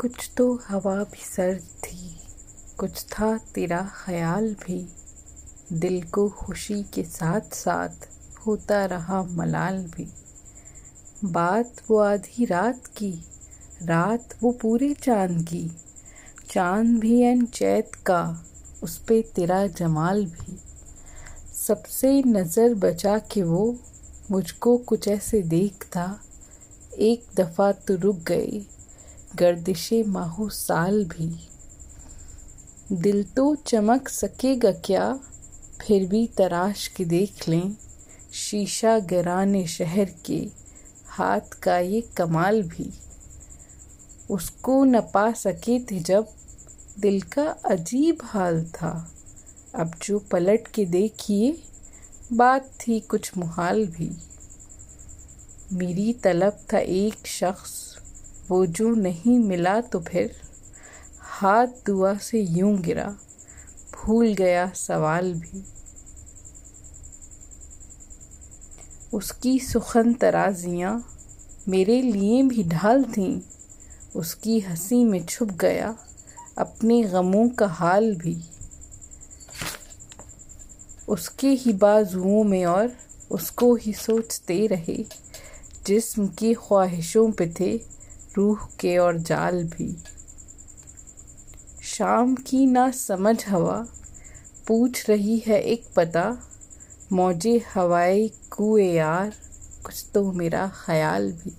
कुछ तो हवा भी सर्द थी, कुछ था तेरा ख्याल भी। दिल को खुशी के साथ साथ होता रहा मलाल भी। बात वो आधी रात की, रात वो पूरे चाँद की। चाँद भी एन चैत का, उस पे तेरा जमाल भी। सबसे नज़र बचा के वो, मुझको कुछ ऐसे देखता एक दफ़ा तो रुक गए गर्दिश माहो साल भी। दिल तो चमक सकेगा क्या? फिर भी तराश के देख लें। शीशा गराने शहर के हाथ का ये कमाल भी। उसको न पा सके थे जब दिल का अजीब हाल था। अब जो पलट के देखिए, बात थी कुछ मुहाल भी। मेरी तलब था एक शख्स। वो जो नहीं मिला तो फिर हाथ दुआ से यूँ गिरा। भूल गया सवाल भी। उसकी सुखन तराजियाँ मेरे लिए भी ढाल थीं। उसकी हँसी में छुप गया अपने गमों का हाल भी। उसके ही बाजुओं में और उसको ही सोचते रहे। जिस्म की ख्वाहिशों पे थे रूह के और जाल भी। शाम की ना समझ हवा, पूछ रही है एक पता, मौजे हवाई कुए यार, कुछ तो मेरा ख्याल भी।